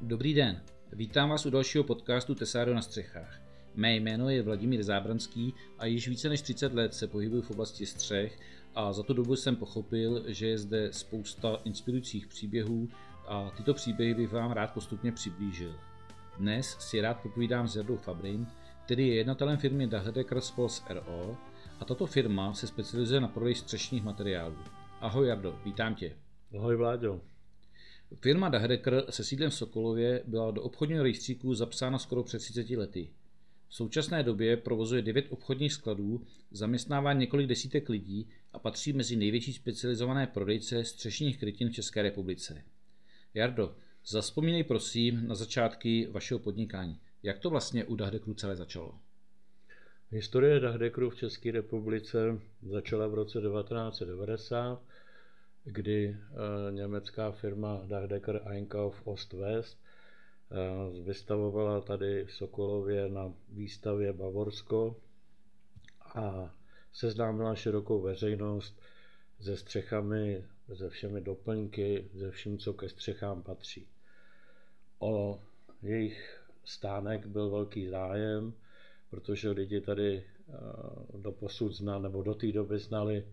Dobrý den, vítám vás u dalšího podcastu Tesáro na střechách. Mé jméno je Vladimír Zábranský a již více než 30 let se pohybuji v oblasti střech a za tu dobu jsem pochopil, že je zde spousta inspirujících příběhů a tyto příběhy bych vám rád postupně přiblížil. Dnes si rád popovídám s Jardou Fabrin, který je jednatelem firmy Dahledecker Spolz RO a tato firma se specializuje na prodej střešních materiálů. Ahoj Jardo, vítám tě. Ahoj Vláďo. Firma Dahreker se sídlem v Sokolově byla do obchodního rejstříku zapsána skoro před 30 lety. V současné době provozuje 9 obchodních skladů, zaměstnává několik desítek lidí a patří mezi největší specializované prodejce střešních krytin v České republice. Jardo, zaspomínej prosím na začátky vašeho podnikání. Jak to vlastně u Dahdekru celé začalo? Historie Dahdekru v České republice začala v roce 1990 kdy eh, německá firma Dachdecker Einkauf Ost-West eh, vystavovala tady v Sokolově na výstavě Bavorsko a seznámila širokou veřejnost se střechami, se všemi doplňky, se vším, co ke střechám patří. O jejich stánek byl velký zájem, protože lidi tady eh, do posud znali, nebo do té doby znali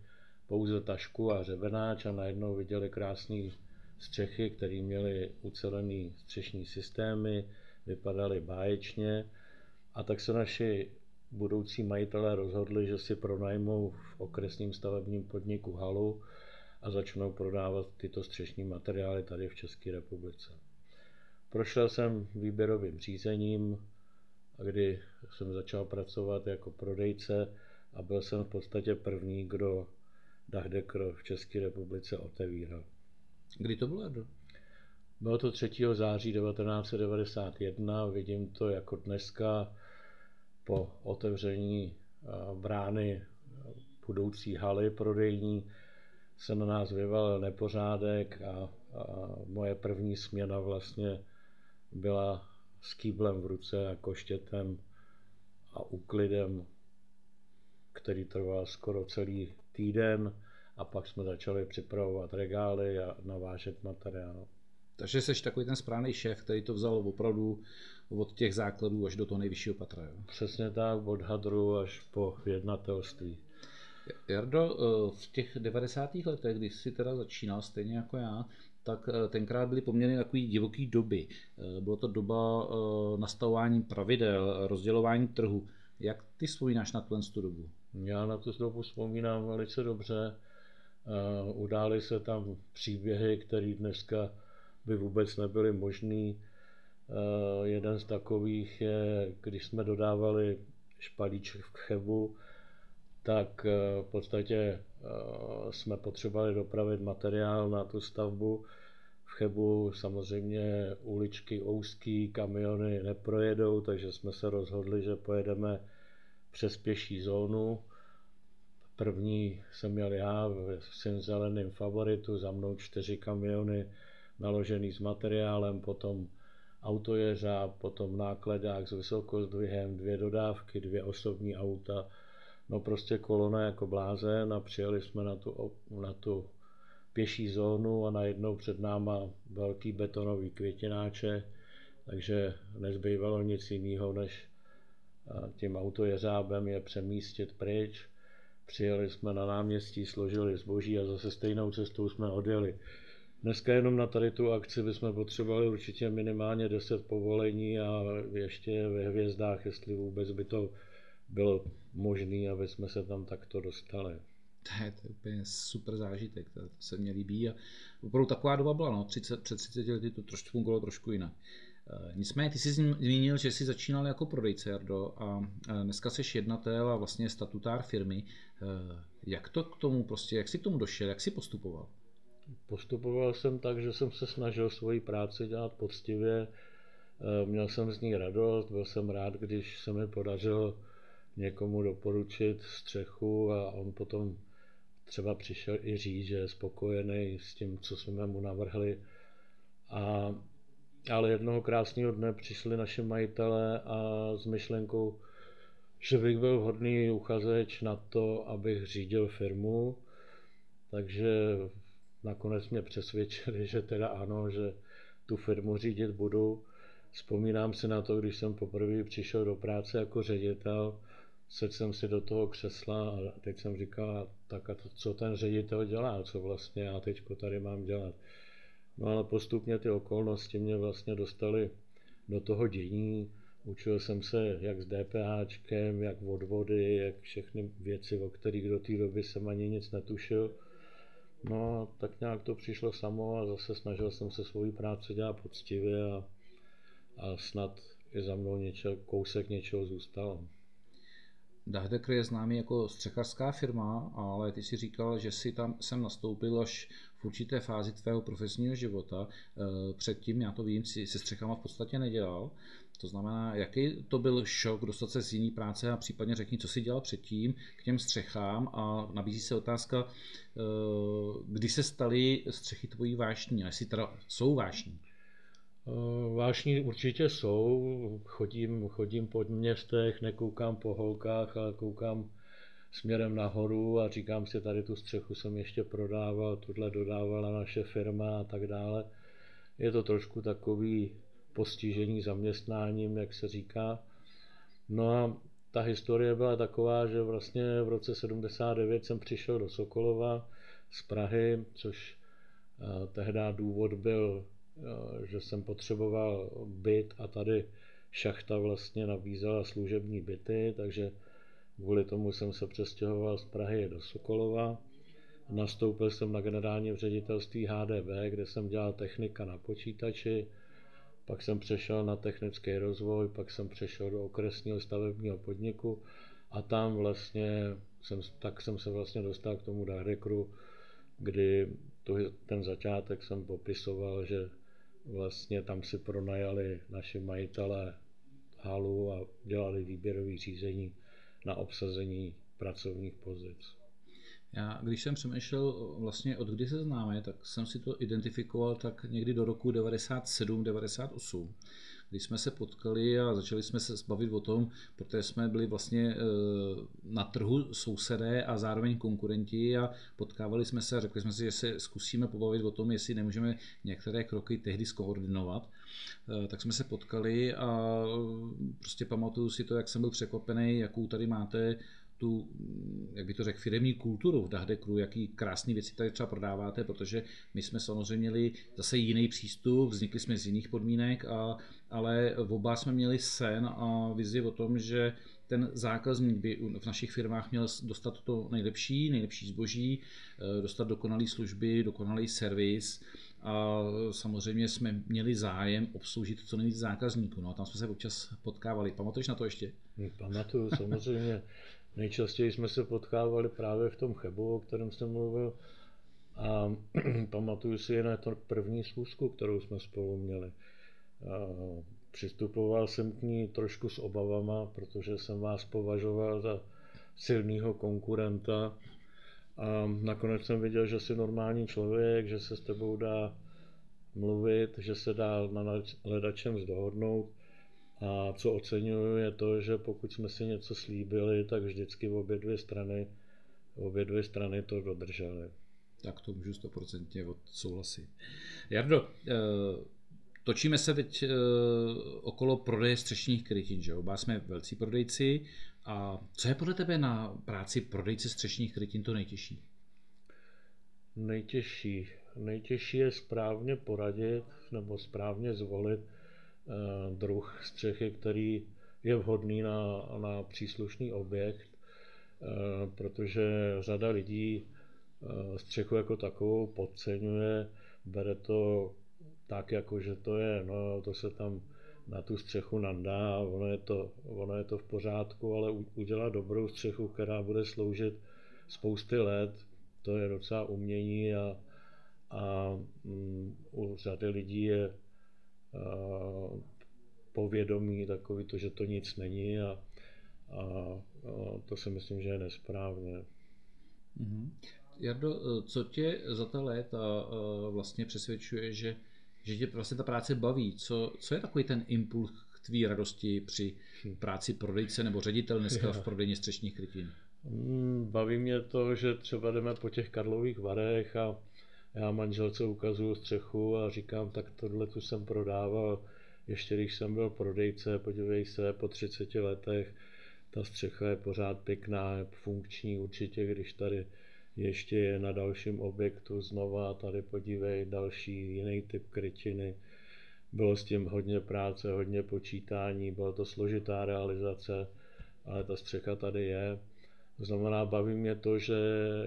pouze tašku a řebenáč a najednou viděli krásné střechy, které měly ucelený střešní systémy, vypadaly báječně a tak se naši budoucí majitelé rozhodli, že si pronajmou v okresním stavebním podniku halu a začnou prodávat tyto střešní materiály tady v České republice. Prošel jsem výběrovým řízením, kdy jsem začal pracovat jako prodejce a byl jsem v podstatě první, kdo Dachdecker v České republice otevíral. Kdy to bylo? Bylo to 3. září 1991, vidím to jako dneska po otevření brány budoucí haly prodejní se na nás vyvalil nepořádek a, a moje první směna vlastně byla s kýblem v ruce a koštětem a úklidem, který trval skoro celý týden a pak jsme začali připravovat regály a navážet materiál. Takže jsi takový ten správný šéf, který to vzal opravdu od těch základů až do toho nejvyššího patra. Jo? Přesně tak, od hadru až po jednatelství. Jardo, eh, v těch 90. letech, když jsi teda začínal, stejně jako já, tak eh, tenkrát byly poměrně takový divoký doby. Eh, bylo to doba nastavování pravidel, rozdělování trhu. Jak ty vzpomínáš na tu dobu? Já na tu dobu vzpomínám velice dobře. Uh, udály se tam příběhy, které dneska by vůbec nebyly možný. Uh, jeden z takových je, když jsme dodávali špalíček v Chebu, tak uh, v podstatě jsme potřebovali dopravit materiál na tu stavbu. V Chebu samozřejmě uličky úzký, kamiony neprojedou, takže jsme se rozhodli, že pojedeme přes pěší zónu. První jsem měl já v svým zeleným favoritu, za mnou čtyři kamiony naložený s materiálem, potom autojeřáb, potom nákladák s vysokozdvihem, dvě dodávky, dvě osobní auta, no prostě kolona jako blázen a přijeli jsme na tu, na tu pěší zónu a najednou před náma velký betonový květináče, takže nezbývalo nic jiného, než tím autojeřábem je přemístit pryč. Přijeli jsme na náměstí, složili zboží a zase stejnou cestou jsme odjeli. Dneska jenom na tady tu akci bychom potřebovali určitě minimálně 10 povolení a ještě ve hvězdách, jestli vůbec by to bylo možné, aby jsme se tam takto dostali. To je, to je úplně super zážitek, to, se mně líbí a opravdu taková doba byla, no, 30, před 30 lety to trošku fungovalo trošku jinak. Eh, nicméně ty jsi zmínil, že jsi začínal jako prodejce, Jardo, a eh, dneska jsi jednatel a vlastně statutár firmy. Eh, jak to k tomu prostě, jak jsi k tomu došel, jak jsi postupoval? Postupoval jsem tak, že jsem se snažil svoji práci dělat poctivě, měl jsem z ní radost, byl jsem rád, když se mi podařilo někomu doporučit střechu a on potom třeba přišel i říct, že je spokojený s tím, co jsme mu navrhli. A ale jednoho krásného dne přišli naši majitelé a s myšlenkou, že bych byl vhodný uchazeč na to, abych řídil firmu. Takže nakonec mě přesvědčili, že teda ano, že tu firmu řídit budu. Vzpomínám si na to, když jsem poprvé přišel do práce jako ředitel, sedl jsem si do toho křesla a teď jsem říkal, tak a to, co ten ředitel dělá, co vlastně já teď tady mám dělat. No ale postupně ty okolnosti mě vlastně dostaly do toho dění. Učil jsem se jak s DPHčkem, jak odvody, jak všechny věci, o kterých do té doby jsem ani nic netušil. No a tak nějak to přišlo samo a zase snažil jsem se svoji práci dělat poctivě a, a snad i za mnou něčel, kousek něčeho zůstalo. Dachdecker je známý jako střechařská firma, ale ty si říkal, že si tam sem nastoupil až v určité fázi tvého profesního života. Eh, předtím, já to vím, si se střechama v podstatě nedělal. To znamená, jaký to byl šok dostat se z jiný práce a případně řekni, co si dělal předtím k těm střechám a nabízí se otázka, eh, kdy se staly střechy tvojí vášní a jestli teda jsou vášní. Eh, vášní určitě jsou, chodím, chodím po městech, nekoukám po holkách, ale koukám směrem nahoru a říkám si, tady tu střechu jsem ještě prodával, tuhle dodávala naše firma a tak dále. Je to trošku takový postižení zaměstnáním, jak se říká. No a ta historie byla taková, že vlastně v roce 79 jsem přišel do Sokolova z Prahy, což eh, tehdy důvod byl že jsem potřeboval byt a tady šachta vlastně nabízela služební byty, takže kvůli tomu jsem se přestěhoval z Prahy do Sokolova. Nastoupil jsem na generální ředitelství HDB, kde jsem dělal technika na počítači, pak jsem přešel na technický rozvoj, pak jsem přešel do okresního stavebního podniku a tam vlastně jsem, tak jsem se vlastně dostal k tomu Dahrekru, kdy to, ten začátek jsem popisoval, že vlastně tam si pronajali naši majitele halu a dělali výběrové řízení na obsazení pracovních pozic. Já, když jsem přemýšlel vlastně od kdy se známe, tak jsem si to identifikoval tak někdy do roku 97-98 když jsme se potkali a začali jsme se zbavit o tom, protože jsme byli vlastně eh, na trhu sousedé a zároveň konkurenti a potkávali jsme se a řekli jsme si, že se zkusíme pobavit o tom, jestli nemůžeme některé kroky tehdy skoordinovat. Eh, tak jsme se potkali a prostě pamatuju si to, jak jsem byl překvapený, jakou tady máte tu, jak by to řekl, firmní kulturu v Dahdekru, jaký krásné věci tady třeba prodáváte, protože my jsme samozřejmě měli zase jiný přístup, vznikli jsme z jiných podmínek, a, ale oba jsme měli sen a vizi o tom, že ten zákazník by v našich firmách měl dostat to nejlepší, nejlepší zboží, eh, dostat dokonalé služby, dokonalý servis a samozřejmě jsme měli zájem obsloužit co nejvíc zákazníků. No a tam jsme se občas potkávali. Pamatuješ na to ještě? Pamatuju, samozřejmě. Nejčastěji jsme se potkávali právě v tom Chebu, o kterém jsem mluvil. A pamatuju si na to první schůzku, kterou jsme spolu měli. A přistupoval jsem k ní trošku s obavama, protože jsem vás považoval za silného konkurenta. A nakonec jsem viděl, že jsi normální člověk, že se s tebou dá mluvit, že se dá na ledačem zdohodnout a co oceňuju je to, že pokud jsme si něco slíbili, tak vždycky obě dvě strany, obě dvě strany to dodržely. Tak to můžu stoprocentně odsouhlasit. Jardo, eh, točíme se teď eh, okolo prodeje střešních krytin, že Oba jsme velcí prodejci. A co je podle tebe na práci prodejce střešních krytin to nejtěžší? Nejtěžší. Nejtěžší je správně poradit nebo správně zvolit Eh, druh střechy, který je vhodný na, na příslušný objekt, eh, protože řada lidí eh, střechu jako takovou podceňuje, bere to tak, jako že to je, no to se tam na tu střechu nandá, ono je to, ono je to v pořádku, ale udělat dobrou střechu, která bude sloužit spousty let, to je docela umění a, a um, u řady lidí je povědomí takový to, že to nic není a, a, a to si myslím, že je nesprávně. Mm-hmm. Jardo, co tě za ta léta vlastně přesvědčuje, že, že tě vlastně ta práce baví? Co, co je takový ten impuls k tvý radosti při hm. práci prodejce nebo ředitel dneska v prodejně střešních krytin? Mm, baví mě to, že třeba jdeme po těch Karlových varech a já manželce ukazuju střechu a říkám, tak tohle tu jsem prodával, ještě když jsem byl prodejce, podívej se, po 30 letech, ta střecha je pořád pěkná, je funkční určitě, když tady ještě je na dalším objektu znova, tady podívej, další jiný typ krytiny. Bylo s tím hodně práce, hodně počítání, byla to složitá realizace, ale ta střecha tady je. To znamená, baví mě to, že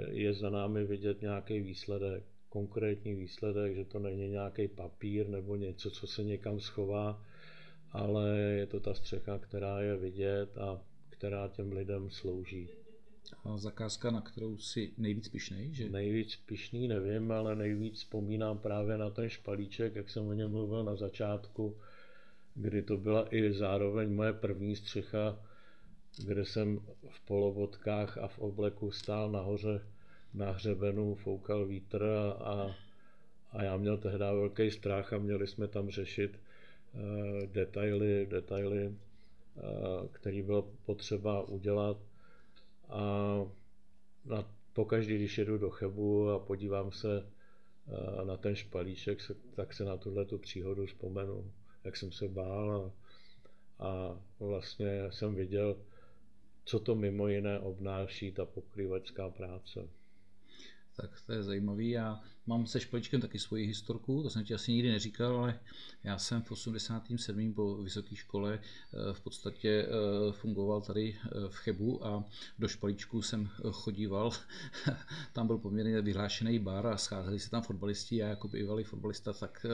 je za námi vidět nějaký výsledek, konkrétní výsledek, že to není nějaký papír nebo něco, co se někam schová, ale je to ta střecha, která je vidět a která těm lidem slouží. Zakázka, na kterou si nejvíc pišnej, že? Nejvíc pišný nevím, ale nejvíc vzpomínám právě na ten špalíček, jak jsem o něm mluvil na začátku, kdy to byla i zároveň moje první střecha, kde jsem v polovodkách a v obleku stál nahoře na hřebenu, foukal vítr a, a, já měl tehdy velký strach a měli jsme tam řešit uh, detaily, detaily, uh, který bylo potřeba udělat a na, pokaždý, když jedu do Chebu a podívám se uh, na ten špalíček, tak se na tuhle tu příhodu vzpomenu, jak jsem se bál a, a vlastně jsem viděl, co to mimo jiné obnáší ta pokrývačská práce. Tak to je zajímavý. Já mám se špalíčkem taky svoji historku, to jsem ti asi nikdy neříkal, ale já jsem v 87. po vysoké škole eh, v podstatě eh, fungoval tady eh, v Chebu a do špalíčku jsem chodíval. tam byl poměrně vyhlášený bar a scházeli se tam fotbalisti. Já jako bývalý fotbalista, tak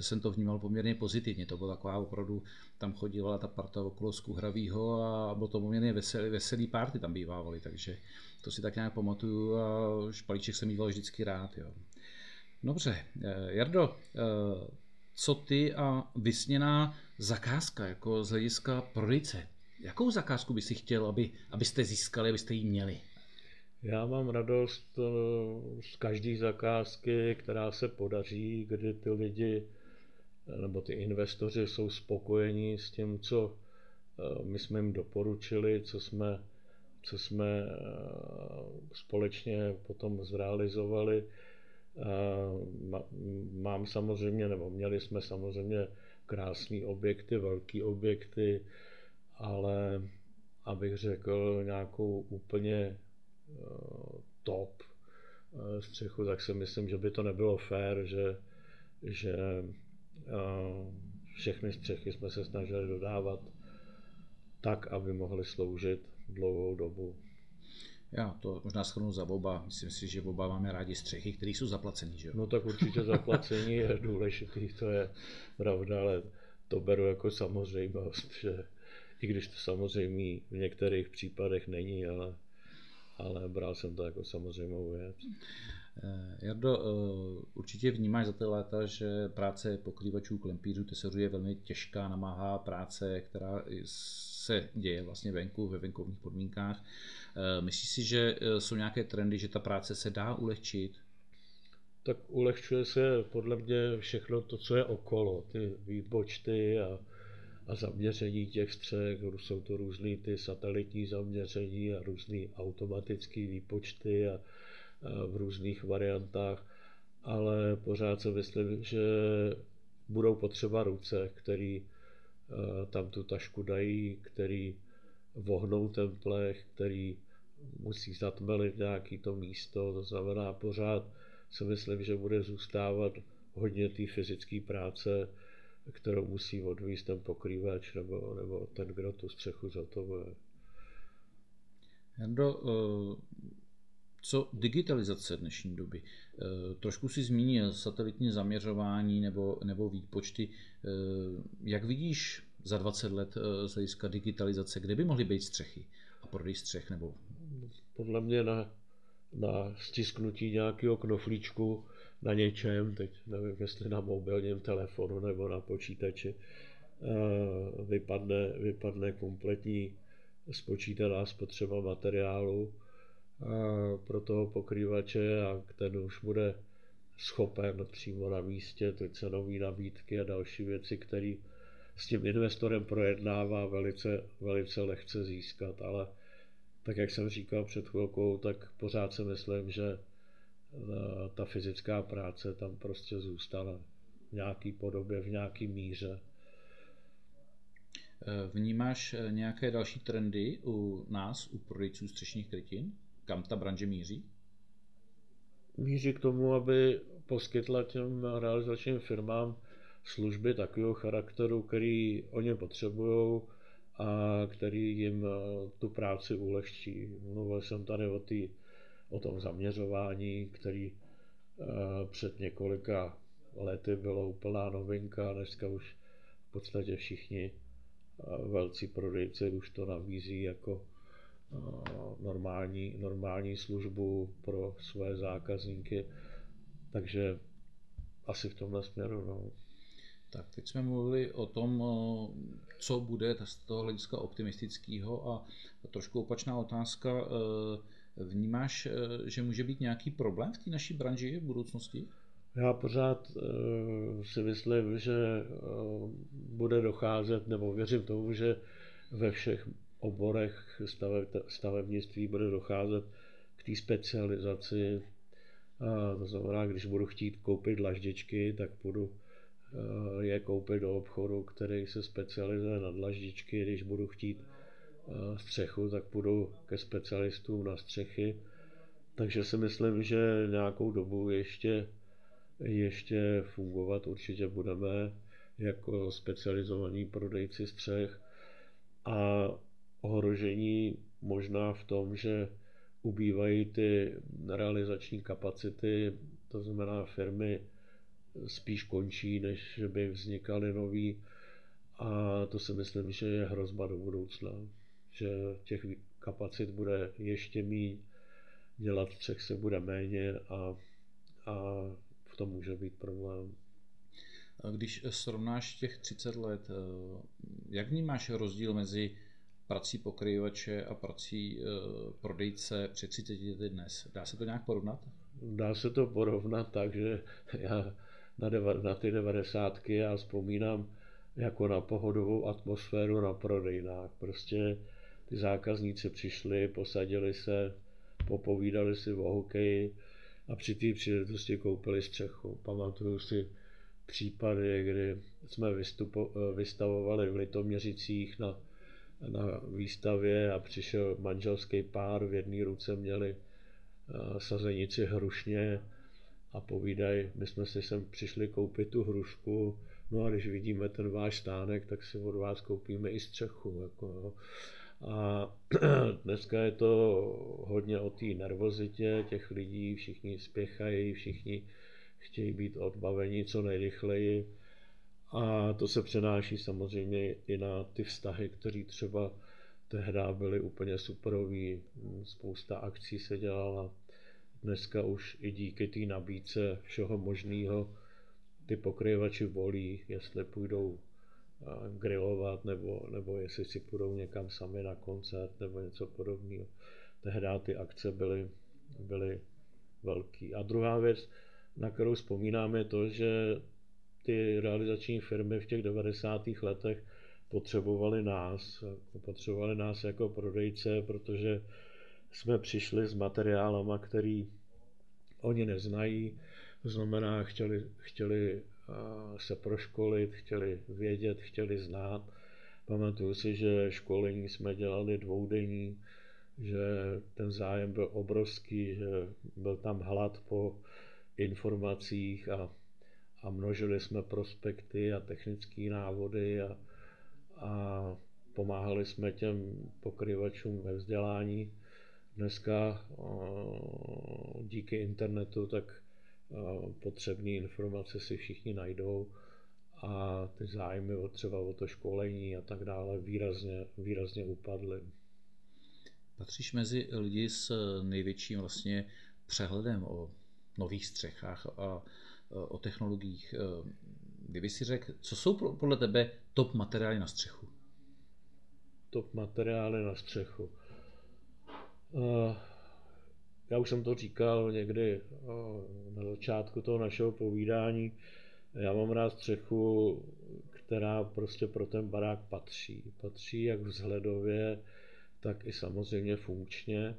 jsem to vnímal poměrně pozitivně. To byla taková opravdu, tam chodila ta parta okolo Skuhravýho a bylo to poměrně veselý, veselý párty tam bývávali, takže to si tak nějak pamatuju a špalíček jsem mýval vždycky rád. Jo. Dobře, eh, Jardo, eh, co ty a vysněná zakázka jako z hlediska prodejce? Jakou zakázku by si chtěl, aby, abyste získali, abyste ji měli? Já mám radost eh, z každé zakázky, která se podaří, kdy ty lidi nebo ty investoři jsou spokojení s tím, co my jsme jim doporučili, co jsme co jsme společně potom zrealizovali. Mám samozřejmě, nebo měli jsme samozřejmě krásné objekty, velké objekty, ale abych řekl nějakou úplně eh, top eh, střechu, tak si myslím, že by to nebylo fér, že, že všechny střechy jsme se snažili dodávat tak, aby mohly sloužit dlouhou dobu. Já to možná schrnu za oba. Myslím si, že oba máme rádi střechy, které jsou zaplacený, že No tak určitě zaplacení je důležitý, to je pravda, ale to beru jako samozřejmost, že i když to samozřejmě v některých případech není, ale, ale bral jsem to jako samozřejmou věc. Eh, Jardo, eh, určitě vnímáš za ty léta, že práce pokrývačů klempířů tesařů je velmi těžká, namáhá práce, která se děje vlastně venku, ve venkovních podmínkách. Eh, myslíš si, že jsou nějaké trendy, že ta práce se dá ulehčit? Tak ulehčuje se podle mě všechno to, co je okolo, ty výpočty a, a zaměření těch střech, jsou to různé ty satelitní zaměření a různé automatické výpočty a, v různých variantách, ale pořád si myslím, že budou potřeba ruce, který eh, tam tu tašku dají, který vohnou ten plech, který musí zatmelit nějaký to místo, to znamená pořád si myslím, že bude zůstávat hodně té fyzické práce, kterou musí odvíst ten pokrývač nebo, nebo ten, kdo tu střechu zatovuje. Jando, co digitalizace dnešní doby? E, trošku si zmínil satelitní zaměřování nebo, nebo výpočty. E, jak vidíš za 20 let e, z hlediska digitalizace, kde by mohly být střechy a prodej střech? Nebo... Podle mě na, na stisknutí nějakého knoflíčku na něčem, teď nevím, jestli na mobilním telefonu nebo na počítači, vypadne, vypadne kompletní spočítaná spotřeba materiálu pro toho pokrývače a ten už bude schopen přímo na místě ty cenové nabídky a další věci, které s tím investorem projednává velice, velice lehce získat, ale tak jak jsem říkal před chvilkou, tak pořád si myslím, že ta fyzická práce tam prostě zůstala v nějaký podobě, v nějaký míře. Vnímáš nějaké další trendy u nás, u prodejců střešních krytin? Kam ta branže míří? Míří k tomu, aby poskytla těm realizačním firmám služby takového charakteru, který oni potřebují a který jim eh, tu práci ulehčí. Mluvil jsem tady o, tý, o tom zaměřování, který eh, před několika lety bylo úplná novinka, dneska už v podstatě všichni eh, velcí prodejci už to nabízí jako normální, normální službu pro své zákazníky, takže asi v tomhle směru. No. Tak teď jsme mluvili o tom, co bude z toho hlediska optimistického a trošku opačná otázka. E, vnímáš, e, že může být nějaký problém v té naší branži v budoucnosti? Já pořád e, si myslím, že bude docházet, nebo věřím tomu, že ve všech oborech stavebnictví bude docházet k té specializaci. A to znamená, když budu chtít koupit dlaždičky, tak budu Eh, je koupit do obchodu, který se specializuje na dlaždičky. Když budu chtít eh, střechu, tak půjdu ke specialistům na střechy. Takže si myslím, že nějakou dobu ještě, ještě fungovat určitě budeme jako specializovaní prodejci střech a ohrožení možná v tom, že ubývají ty realizační kapacity, to znamená firmy spíš končí, než by vznikaly nový. A to si myslím, že je hrozba do budoucna, že těch kapacit bude ještě méně, dělat třech se bude méně a, a v tom může být problém. Když srovnáš těch 30 let, eh, jak vnímáš rozdíl mezi prací pokryvače a prací eh, prodejce před 30 lety dnes? Dá se to nějak porovnat? Dá se to porovnat tak, že já na, deva, na ty devadesátky já vzpomínám jako na pohodovou atmosféru na prodejnách. Prostě ty zákazníci přišli, posadili se, popovídali si o hokeji a při té příležitosti koupili střechu. Pamatuju si případy, kdy jsme vystupo, vystavovali v Litoměřicích na, na výstavě a přišel manželský pár, v jedné ruce měli eh, sazenici hrušně a povídají, my jsme si sem přišli koupit tu hrušku, no a když vidíme ten váš stánek, tak si od vás koupíme i střechu. Jako, jo. A dneska je to hodně o té nervozitě těch lidí, všichni spěchají, všichni chtějí být odbaveni co nejrychleji. A to se přenáší samozřejmě i na ty vztahy, které třeba tehdy byly úplně superový. Spousta akcí se dělala dneska už i díky té nabídce všeho možného ty pokryvači volí, jestli půjdou grilovat, nebo, nebo jestli si půjdou někam sami na koncert, nebo něco podobného. Tehdy ty akce byly, byly velký. A druhá věc, na kterou vzpomínám, je to, že ty realizační firmy v těch 90. letech potřebovali nás, potřebovali nás jako prodejce, protože jsme přišli s materiálama, který oni neznají, to znamená, chtěli, chtěli se proškolit, chtěli vědět, chtěli znát. Pamatuju si, že školení jsme dělali dvoudenní, že ten zájem byl obrovský, že byl tam hlad po informacích a, a množili jsme prospekty a technické návody a, a pomáhali jsme těm pokryvačům ve vzdělání. Dneska díky internetu tak potřebné informace si všichni najdou a ty zájmy o třeba o to školení a tak dále výrazně, výrazně upadly. Patříš mezi lidi s největším vlastně přehledem o nových střechách a o technologiích. Kdyby si řekl, co jsou podle tebe top materiály na střechu? Top materiály na střechu. Uh, já už jsem to říkal někdy na začátku toho našeho povídání. Já mám rád střechu, která prostě pro ten barák patří. Patří jak vzhledově, tak i samozřejmě funkčně.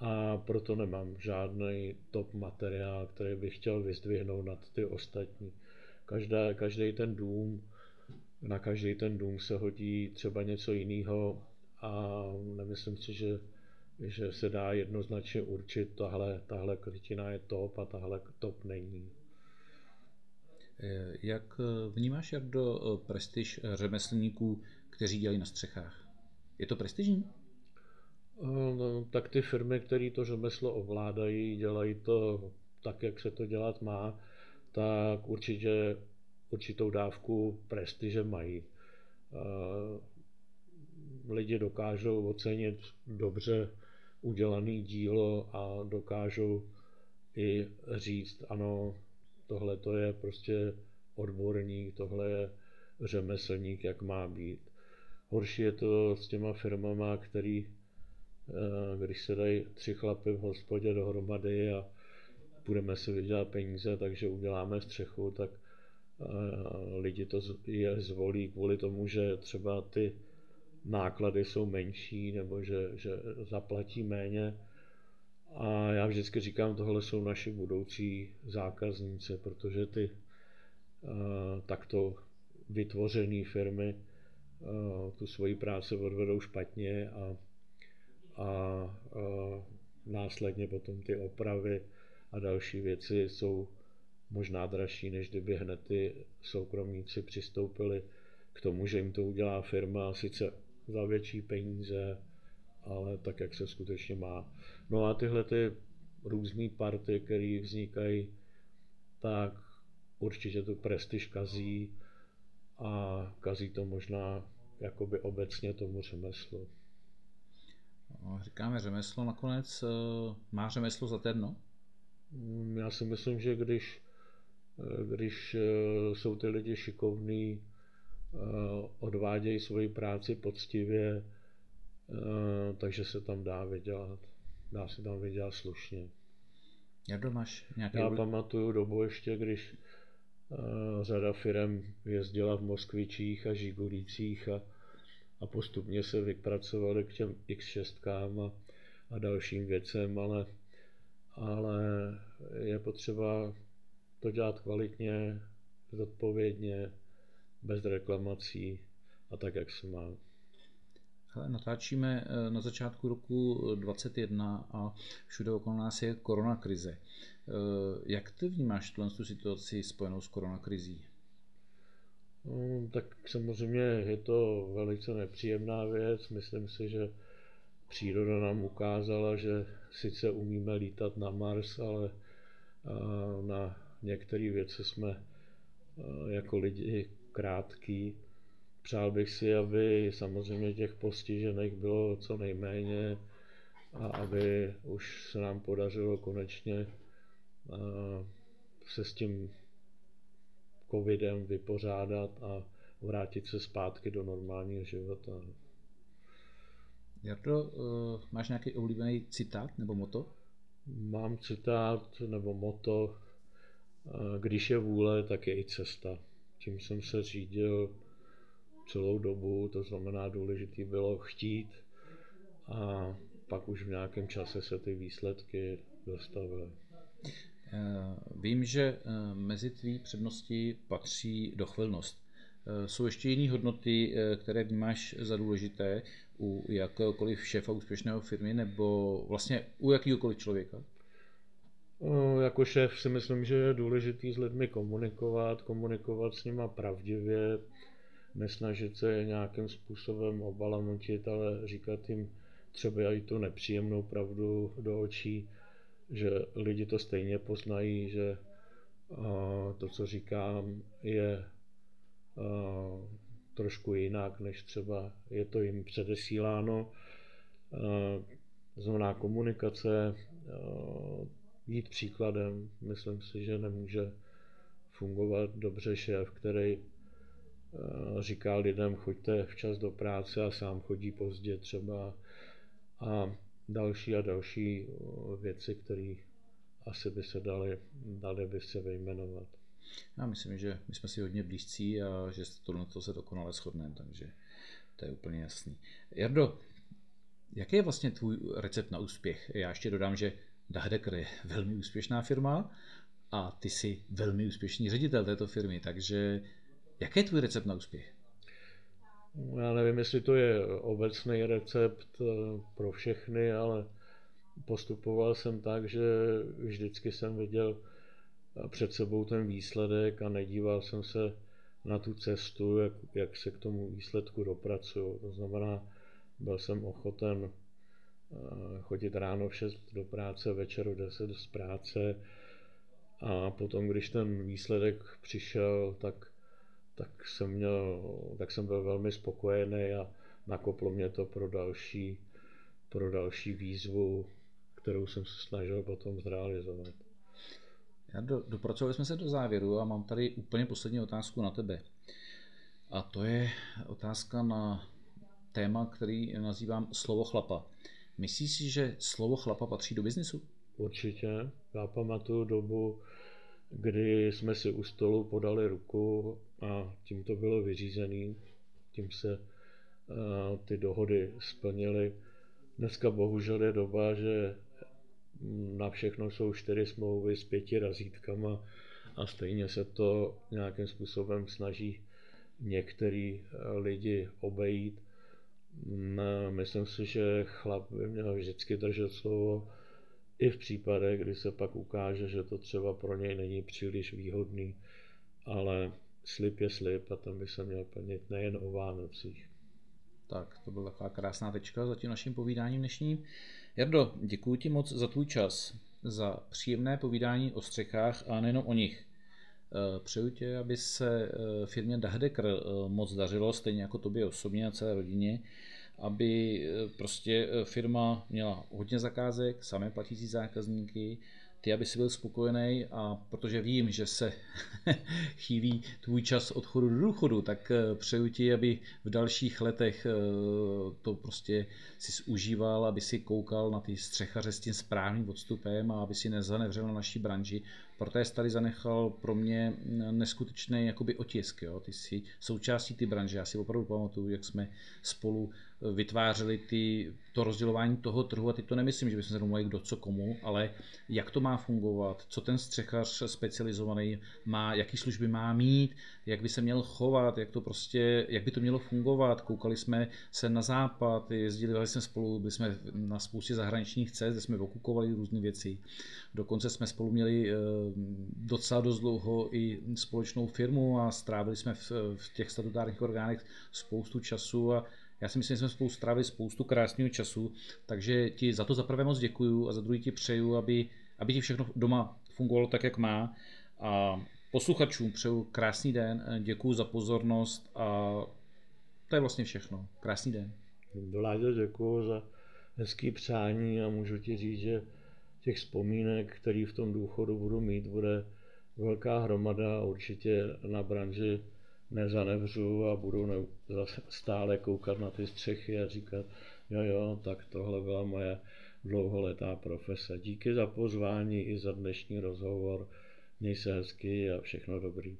A proto nemám žádný top materiál, který bych chtěl vyzdvihnout nad ty ostatní. Každá, každý ten dům, na každý ten dům se hodí třeba něco jiného a nemyslím si, že, že se dá jednoznačně určit, tahle, tahle krytina je top a tahle top není. Jak vnímáš jak do prestiž řemeslníků, kteří dělají na střechách? Je to prestižní? No, tak ty firmy, které to řemeslo ovládají, dělají to tak, jak se to dělat má, tak určitě určitou dávku prestiže mají. Lidi dokážou ocenit dobře udělaný dílo a dokážou i říct, ano, tohle to je prostě odborník, tohle je řemeslník, jak má být. Horší je to s těma firmama, který Eh, když se dají tři chlapy v hospodě dohromady a budeme si vydělat peníze, takže uděláme střechu, tak eh, lidi to je zvolí kvůli tomu, že třeba ty náklady jsou menší nebo že, že zaplatí méně. A já vždycky říkám, tohle jsou naši budoucí zákazníci, protože ty uh, takto vytvořené firmy tu svoji práci odvedou špatně a a, následně potom ty opravy a další věci jsou možná dražší, než kdyby hned ty soukromníci přistoupili k tomu, že jim to udělá firma, sice za větší peníze, ale tak, jak se skutečně má. No a tyhle ty různé party, které vznikají, tak určitě tu prestiž kazí a kazí to možná jakoby obecně tomu řemeslu. No, říkáme řemeslo nakonec. Eh, má řemeslo za terno? Mm, já si myslím, že když, eh, když eh, jsou ty lidi šikovní, odvádějí svoji práci poctivě, takže se tam dá vydělat. Dá se tam vydělat slušně. Jak máš nějaký... Já pamatuju dobu ještě, když řada firm jezdila v Moskvičích a Žigulících a a postupně se vypracovali k těm X6 a, a dalším věcem, ale, ale je potřeba to dělat kvalitně, zodpovědně, bez reklamací a tak, jak se má. Hele, natáčíme eh, na začátku roku 2021 a všude okolo nás je korona krize. Eh, jak ty vnímáš tu situaci spojenou s koronakrizí? No, tak samozřejmě je to velice nepříjemná věc. Myslím si, že příroda nám ukázala, že sice umíme lítat na Mars, ale na některé věci jsme jako lidi krátký. Přál bych si, aby samozřejmě těch postižených bylo co nejméně a aby už se nám podařilo konečně se s tím covidem vypořádat a vrátit se zpátky do normálního života. Jardo, uh, máš nějaký oblíbený citát nebo moto? Mám citát nebo moto, uh, když je vůle, tak je i cesta. Tím jsem se řídil celou dobu, to znamená důležité bylo chtít a pak už v nějakém čase se ty výsledky dostavily. Eh, vím, že eh, mezi tvý přednosti patří dochvilnost. Eh, jsou ještě jiné hodnoty, které vnímáš za důležité u jakéhokoliv šéfa úspěšného firmy nebo vlastně u jakýhokoliv člověka? No, jako šéf si myslím, že je důležitý s lidmi komunikovat, komunikovat s nima pravdivě, nesnažit se nějakým způsobem obalamutit, ale říkat jim třeba i tu nepříjemnou pravdu do očí že lidi to stejně poznají, že to, co říkám, je trošku jinak, než třeba je to jim předesíláno. Znamená komunikace, jít příkladem. Myslím si, že nemůže fungovat dobře šéf, který říká lidem, choďte včas do práce a sám chodí pozdě třeba. A další a další věci, které asi by se daly, daly by se vyjmenovat. Já myslím, že my jsme si hodně blízcí a že to, to se dokonale shodneme, takže to je úplně jasný. Jardo, Jaký je vlastně tvůj recept na úspěch? Já ještě dodám, že Dahdeker je velmi úspěšná firma a ty jsi velmi úspěšný ředitel této firmy, takže jaký je tvůj recept na úspěch? Já nevím, jestli to je obecný recept eh, pro všechny, ale postupoval jsem tak, že vždycky jsem viděl eh, před sebou ten výsledek a nedíval jsem se na tu cestu, jak, jak se k tomu výsledku dopracuju. To znamená, byl jsem ochoten eh, chodit ráno v 6 do práce, večer v 10 z práce a potom, když ten výsledek přišel, tak, tak, jsem, měl, tak jsem byl velmi spokojený a nakoplo mě to pro další, pro další výzvu, kterou jsem se snažil potom zrealizovat. Já do, dopracovali jsme se do závěru a mám tady úplně poslední otázku na tebe. A to je otázka na téma, který nazývám slovo chlapa. Myslíš si, že slovo chlapa patří do biznesu? Určitě. Já pamatuju dobu, kdy jsme si u stolu podali ruku a tím to bylo vyřízené. Tím se ty dohody splnily. Dneska bohužel je doba, že na všechno jsou čtyři smlouvy s pěti razítkama a stejně se to nějakým způsobem snaží některý lidi obejít. No, myslím si, že chlap by měl vždycky držet slovo, i v případech, kdy se pak ukáže, že to třeba pro něj není příliš výhodný, ale slib je slib a tam by se měl plnit nejen o Vánocích. Tak, to byla taková krásná tečka za tím naším povídáním dnešním. Jardo, děkuji ti moc za tvůj čas, za příjemné povídání o střechách a nejenom o nich. Eh, přeju tě, aby se eh, firmě Dahdeker eh, moc dařilo, stejně jako tobě osobně a celé rodině, aby prostě firma měla hodně zakázek, samé platící zákazníky, ty, aby si byl spokojený a protože vím, že se chýlí tvůj čas odchodu do důchodu, tak eh, přeju ti, aby v dalších letech eh, to prostě si užíval, aby si koukal na ty střechaře s tím správným odstupem a aby si nezanevřel na naší branži, protože jsi tady zanechal pro mě neskutečný jakoby otisk. Jo? Ty jsi součástí ty branže. Já si opravdu pamatuju, jak jsme spolu vytvářeli ty, to rozdělování toho trhu a teď to nemyslím, že bychom se domluvili kdo co komu, ale jak to má fungovat, co ten střechař specializovaný má, jaký služby má mít, jak by se měl chovat, jak to prostě, jak by to mělo fungovat. Koukali jsme se na západ, jezdili jsme spolu, byli jsme na spoustě zahraničních cest, kde jsme okukovali různé věci. Dokonce jsme spolu měli eh, docela dost dlouho i společnou firmu a strávili jsme v, v těch statutárních orgánech spoustu času a já si myslím, že jsme spolu strávili spoustu krásného času, takže ti za to za prvé moc děkuju a za druhý ti přeju, aby, aby ti všechno doma fungovalo tak, jak má. A posluchačům přeju krásný den, děkuju za pozornost a to je vlastně všechno. Krásný den. Vládě děkuju za hezký přání a můžu ti říct, že těch vzpomínek, který v tom důchodu budu mít, bude velká hromada a určitě na branži nezanevřu a budu ne, stále koukat na ty střechy a říkat, jo jo, tak tohle byla moje dlouholetá profese. Díky za pozvání i za dnešní rozhovor. Měj se hezky a všechno dobrý.